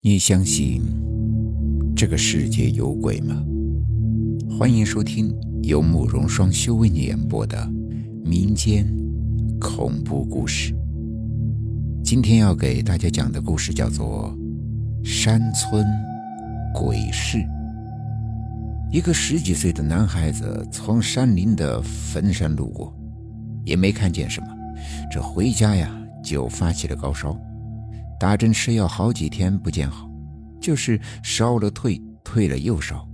你相信这个世界有鬼吗？欢迎收听由慕容双修为你演播的民间恐怖故事。今天要给大家讲的故事叫做《山村鬼事》。一个十几岁的男孩子从山林的坟山路过，也没看见什么，这回家呀就发起了高烧。打针吃药好几天不见好，就是烧了退，退了又烧。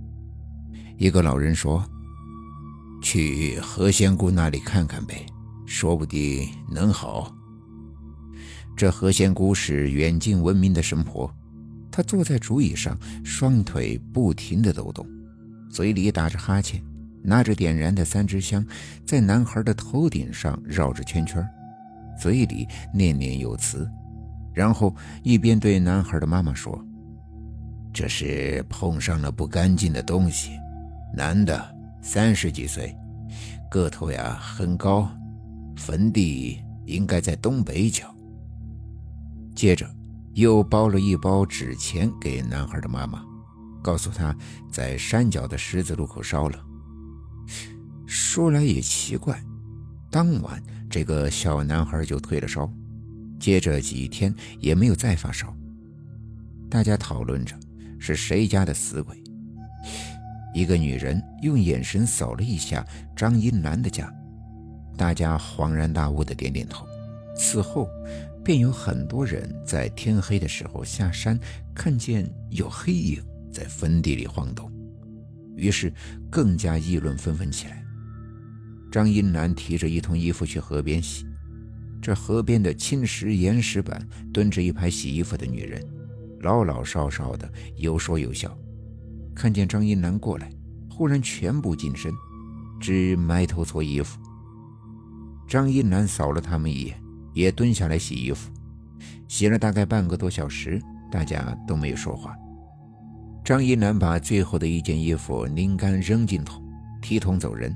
一个老人说：“去何仙姑那里看看呗，说不定能好。”这何仙姑是远近闻名的神婆，她坐在竹椅上，双腿不停地抖动，嘴里打着哈欠，拿着点燃的三支香，在男孩的头顶上绕着圈圈，嘴里念念有词。然后一边对男孩的妈妈说：“这是碰上了不干净的东西，男的三十几岁，个头呀很高，坟地应该在东北角。”接着又包了一包纸钱给男孩的妈妈，告诉他在山脚的十字路口烧了。说来也奇怪，当晚这个小男孩就退了烧。接着几天也没有再发烧，大家讨论着是谁家的死鬼。一个女人用眼神扫了一下张英兰的家，大家恍然大悟的点点头。此后，便有很多人在天黑的时候下山，看见有黑影在坟地里晃动，于是更加议论纷纷起来。张英兰提着一桶衣服去河边洗。这河边的青石岩石板蹲着一排洗衣服的女人，老老少少的，有说有笑。看见张一楠过来，忽然全部近身，只埋头搓衣服。张一楠扫了他们一眼，也蹲下来洗衣服。洗了大概半个多小时，大家都没有说话。张一楠把最后的一件衣服拧干扔进桶，提桶走人。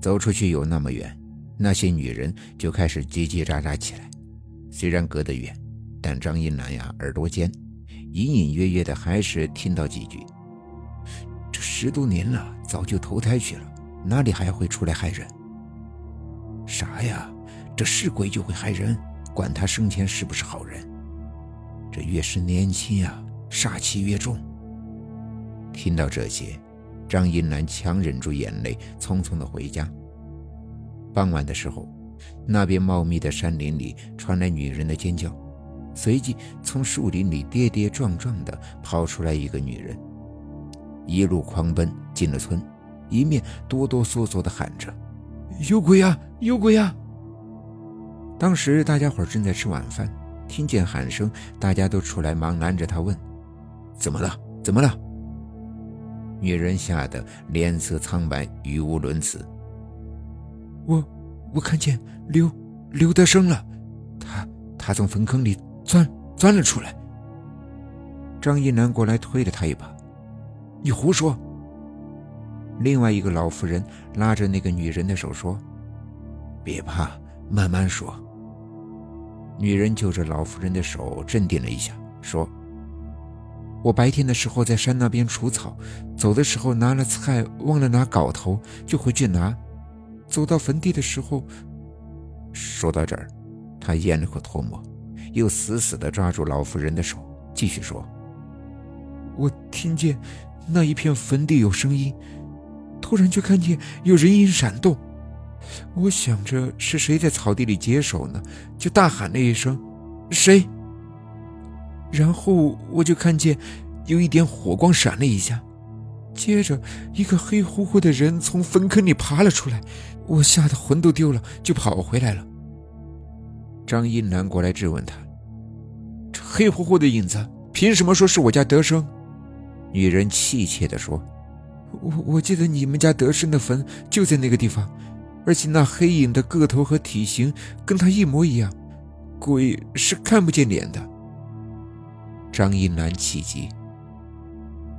走出去有那么远。那些女人就开始叽叽喳喳起来，虽然隔得远，但张英兰呀耳朵尖，隐隐约约的还是听到几句。这十多年了，早就投胎去了，哪里还会出来害人？啥呀？这是鬼就会害人，管他生前是不是好人。这越是年轻呀，煞气越重。听到这些，张英兰强忍住眼泪，匆匆的回家。傍晚的时候，那边茂密的山林里传来女人的尖叫，随即从树林里跌跌撞撞地跑出来一个女人，一路狂奔进了村，一面哆哆嗦嗦地喊着：“有鬼呀，有鬼呀！”当时大家伙正在吃晚饭，听见喊声，大家都出来忙拦着她问：“怎么了？怎么了？”女人吓得脸色苍白，语无伦次。我，我看见刘刘德生了，他他从坟坑里钻钻了出来。张一楠过来推了他一把，你胡说。另外一个老妇人拉着那个女人的手说：“别怕，慢慢说。”女人就着老妇人的手镇定了一下，说：“我白天的时候在山那边除草，走的时候拿了菜忘了拿镐头，就回去拿。”走到坟地的时候，说到这儿，他咽了口唾沫，又死死地抓住老妇人的手，继续说：“我听见那一片坟地有声音，突然就看见有人影闪动。我想着是谁在草地里解手呢，就大喊了一声：‘谁？’然后我就看见有一点火光闪了一下。”接着，一个黑乎乎的人从坟坑里爬了出来，我吓得魂都丢了，就跑回来了。张一楠过来质问他：“这黑乎乎的影子，凭什么说是我家德生？”女人气切地说：“我我记得你们家德生的坟就在那个地方，而且那黑影的个头和体型跟他一模一样，鬼是看不见脸的。”张一楠气急：“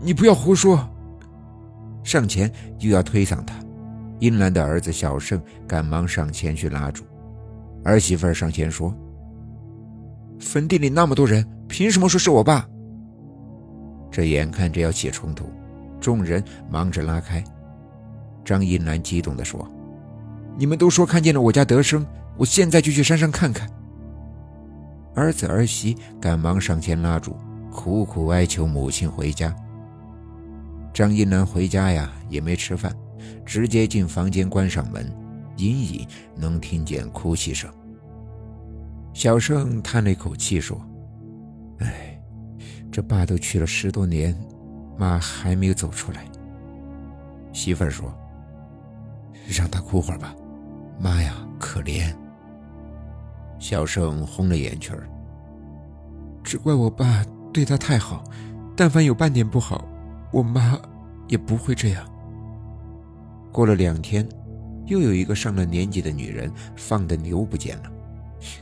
你不要胡说！”上前又要推搡他，英兰的儿子小胜赶忙上前去拉住。儿媳妇上前说：“坟地里那么多人，凭什么说是我爸？这眼看着要起冲突，众人忙着拉开。张英兰激动地说：“你们都说看见了我家德生，我现在就去山上看看。”儿子儿媳赶忙上前拉住，苦苦哀求母亲回家。张一楠回家呀，也没吃饭，直接进房间关上门，隐隐能听见哭泣声。小盛叹了一口气说：“哎，这爸都去了十多年，妈还没有走出来。”媳妇儿说。让他哭会儿吧，妈呀，可怜。小盛红了眼圈只怪我爸对他太好，但凡有半点不好，我妈也不会这样。过了两天，又有一个上了年纪的女人放的牛不见了，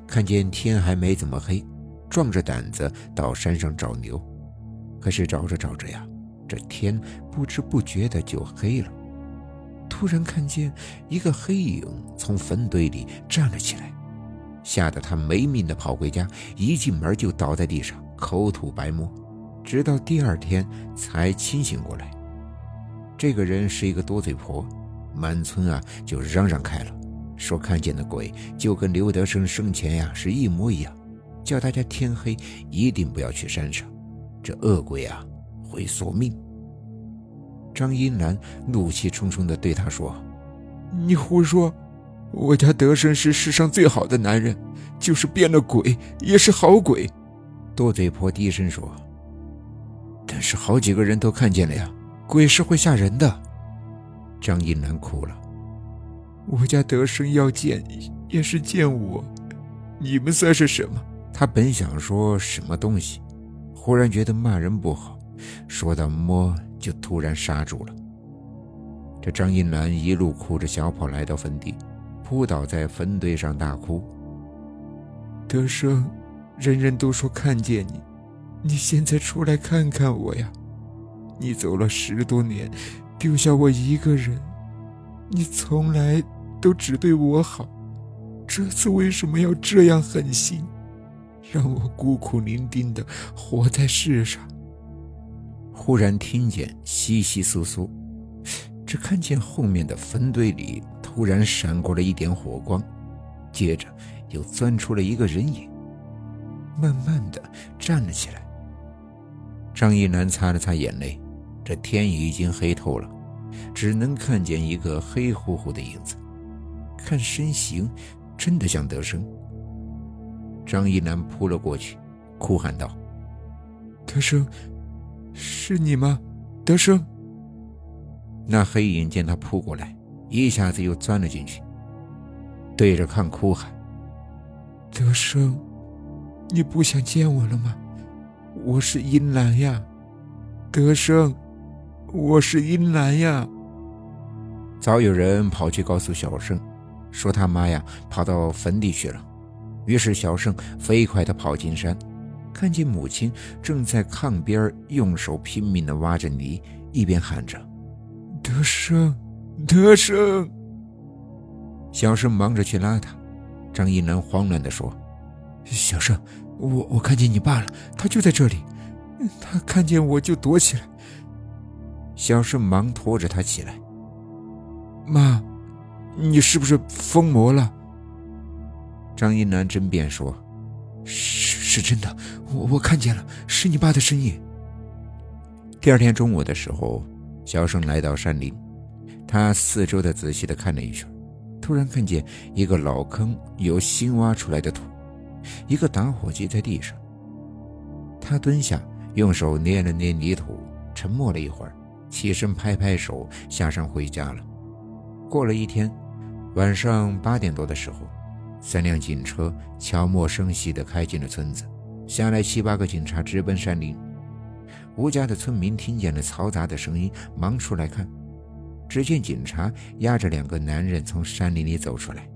看见天还没怎么黑，壮着胆子到山上找牛，可是找着找着呀，这天不知不觉的就黑了。突然看见一个黑影从坟堆里站了起来，吓得他没命的跑回家，一进门就倒在地上，口吐白沫，直到第二天才清醒过来。这个人是一个多嘴婆，满村啊就嚷嚷开了，说看见的鬼就跟刘德生生前呀是一模一样，叫大家天黑一定不要去山上，这恶鬼啊会索命。张英兰怒气冲冲地对他说：“你胡说！我家德生是世上最好的男人，就是变了鬼也是好鬼。”多嘴婆低声说：“但是好几个人都看见了呀，鬼是会吓人的。”张英楠哭了：“我家德生要见也是见我，你们算是什么？”他本想说什么东西，忽然觉得骂人不好，说到摸。就突然刹住了。这张银兰一路哭着小跑来到坟地，扑倒在坟堆上大哭。德生，人人都说看见你，你现在出来看看我呀！你走了十多年，丢下我一个人，你从来都只对我好，这次为什么要这样狠心，让我孤苦伶仃的活在世上？忽然听见窸窸窣窣，只看见后面的坟堆里突然闪过了一点火光，接着又钻出了一个人影，慢慢的站了起来。张一楠擦了擦眼泪，这天已经黑透了，只能看见一个黑乎乎的影子，看身形真的像德生。张一楠扑了过去，哭喊道：“德生！”是你吗，德生？那黑影见他扑过来，一下子又钻了进去，对着炕哭喊：“德生，你不想见我了吗？我是英兰呀，德生，我是英兰呀。”早有人跑去告诉小胜，说他妈呀跑到坟地去了。于是小胜飞快地跑进山。看见母亲正在炕边用手拼命地挖着泥，一边喊着：“德生，德生。”小胜忙着去拉他。张一楠慌乱地说：“小生，我我看见你爸了，他就在这里。他看见我就躲起来。”小生忙拖着他起来。妈，你是不是疯魔了？张一楠争辩说：“是。”是真的，我我看见了，是你爸的身影。第二天中午的时候，小生来到山林，他四周的仔细的看了一圈，突然看见一个老坑有新挖出来的土，一个打火机在地上。他蹲下，用手捏了捏泥土，沉默了一会儿，起身拍拍手，下山回家了。过了一天，晚上八点多的时候。三辆警车悄无声息地开进了村子，下来七八个警察直奔山林。吴家的村民听见了嘈杂的声音，忙出来看。只见警察押着两个男人从山林里走出来，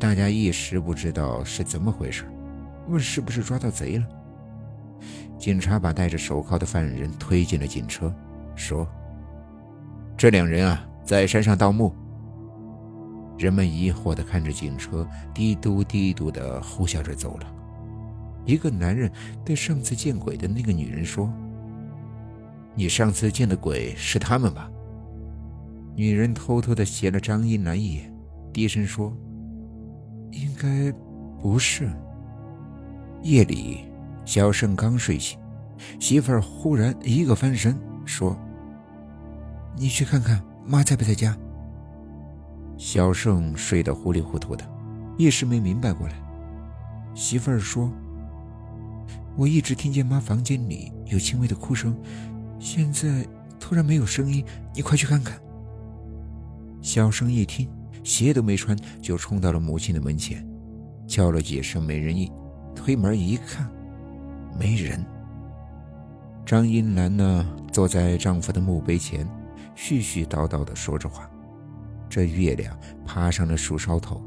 大家一时不知道是怎么回事，问是不是抓到贼了。警察把戴着手铐的犯人推进了警车，说：“这两人啊，在山上盗墓。”人们疑惑地看着警车，滴嘟滴嘟地呼啸着走了。一个男人对上次见鬼的那个女人说：“你上次见的鬼是他们吧？女人偷偷的斜了张一楠一眼，低声说：“应该不是。”夜里，小盛刚睡醒，媳妇儿忽然一个翻身说：“你去看看妈在不在家。”小盛睡得糊里糊涂的，一时没明白过来。媳妇儿说：“我一直听见妈房间里有轻微的哭声，现在突然没有声音，你快去看看。”小生一听，鞋都没穿，就冲到了母亲的门前，叫了几声没人应，推门一看，没人。张英兰呢，坐在丈夫的墓碑前，絮絮叨叨地说着话。这月亮爬上了树梢头，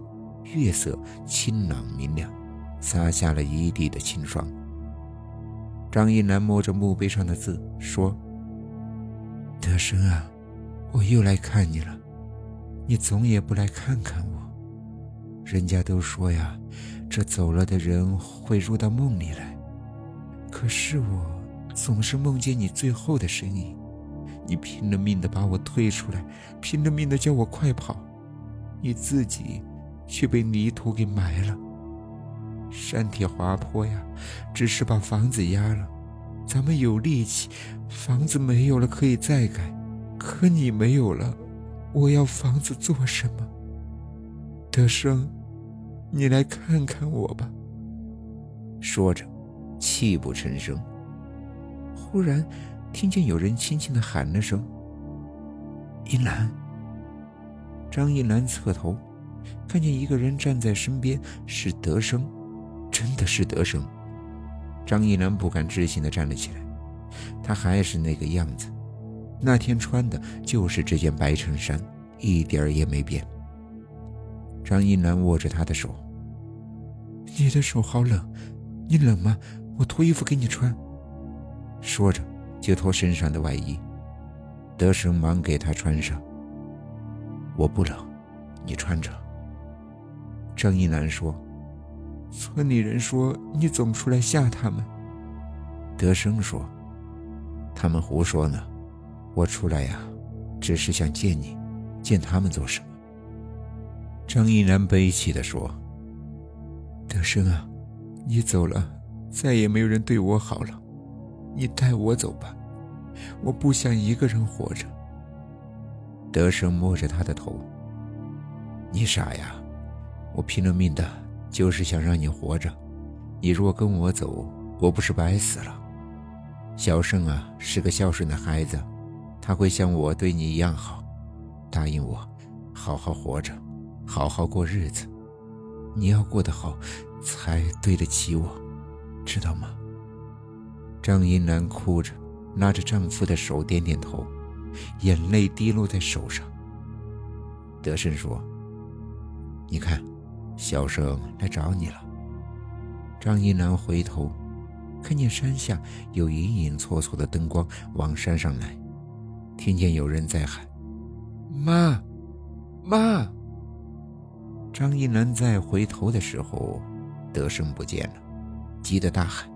月色清朗明亮，洒下了一地的清霜。张英兰摸着墓碑上的字，说：“德生啊，我又来看你了。”你总也不来看看我。人家都说呀，这走了的人会入到梦里来。可是我总是梦见你最后的身影，你拼了命的把我推出来，拼了命的叫我快跑，你自己却被泥土给埋了。山体滑坡呀，只是把房子压了。咱们有力气，房子没有了可以再盖，可你没有了。我要房子做什么？德生，你来看看我吧。说着，泣不成声。忽然，听见有人轻轻的喊了声：“英兰。”张英兰侧头，看见一个人站在身边，是德生，真的是德生。张英兰不敢置信的站了起来，他还是那个样子。那天穿的就是这件白衬衫，一点儿也没变。张一楠握着他的手：“你的手好冷，你冷吗？我脱衣服给你穿。”说着就脱身上的外衣。德生忙给他穿上。“我不冷，你穿着。”张一楠说。“村里人说你总出来吓他们。”德生说。“他们胡说呢。”我出来呀，只是想见你，见他们做什么？张一楠悲戚地说：“德生啊，你走了，再也没有人对我好了，你带我走吧，我不想一个人活着。”德生摸着他的头：“你傻呀，我拼了命的，就是想让你活着。你若跟我走，我不是白死了？小盛啊，是个孝顺的孩子。”他会像我对你一样好，答应我，好好活着，好好过日子。你要过得好，才对得起我，知道吗？张英兰哭着，拉着丈夫的手，点点头，眼泪滴落在手上。德胜说：“你看，小生来找你了。”张英兰回头，看见山下有隐隐绰绰的灯光往山上来。听见有人在喊：“妈，妈！”张一楠在回头的时候，德胜不见了，急得大喊：“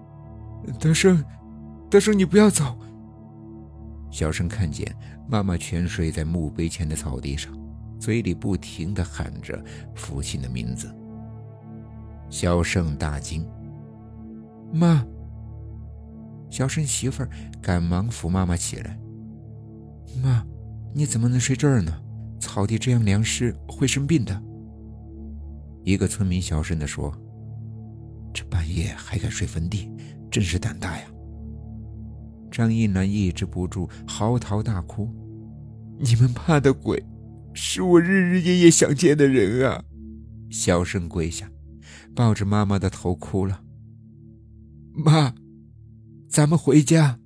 德胜，德胜，你不要走！”小生看见妈妈全睡在墓碑前的草地上，嘴里不停地喊着父亲的名字。小胜大惊：“妈！”小生媳妇儿赶忙扶妈妈起来。妈，你怎么能睡这儿呢？草地这样凉湿，会生病的。一个村民小声地说：“这半夜还敢睡坟地，真是胆大呀！”张一楠抑制不住嚎啕大哭：“你们怕的鬼，是我日日夜夜想见的人啊！”小声跪下，抱着妈妈的头哭了：“妈，咱们回家。”